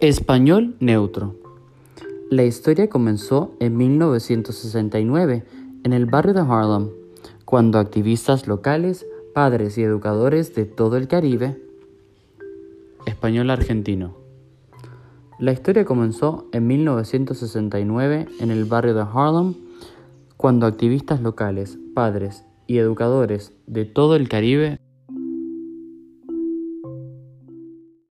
Español neutro. La historia comenzó en 1969 en el barrio de Harlem, cuando activistas locales, padres y educadores de todo el Caribe Español argentino. La historia comenzó en 1969 en el barrio de Harlem, cuando activistas locales, padres y educadores de todo el Caribe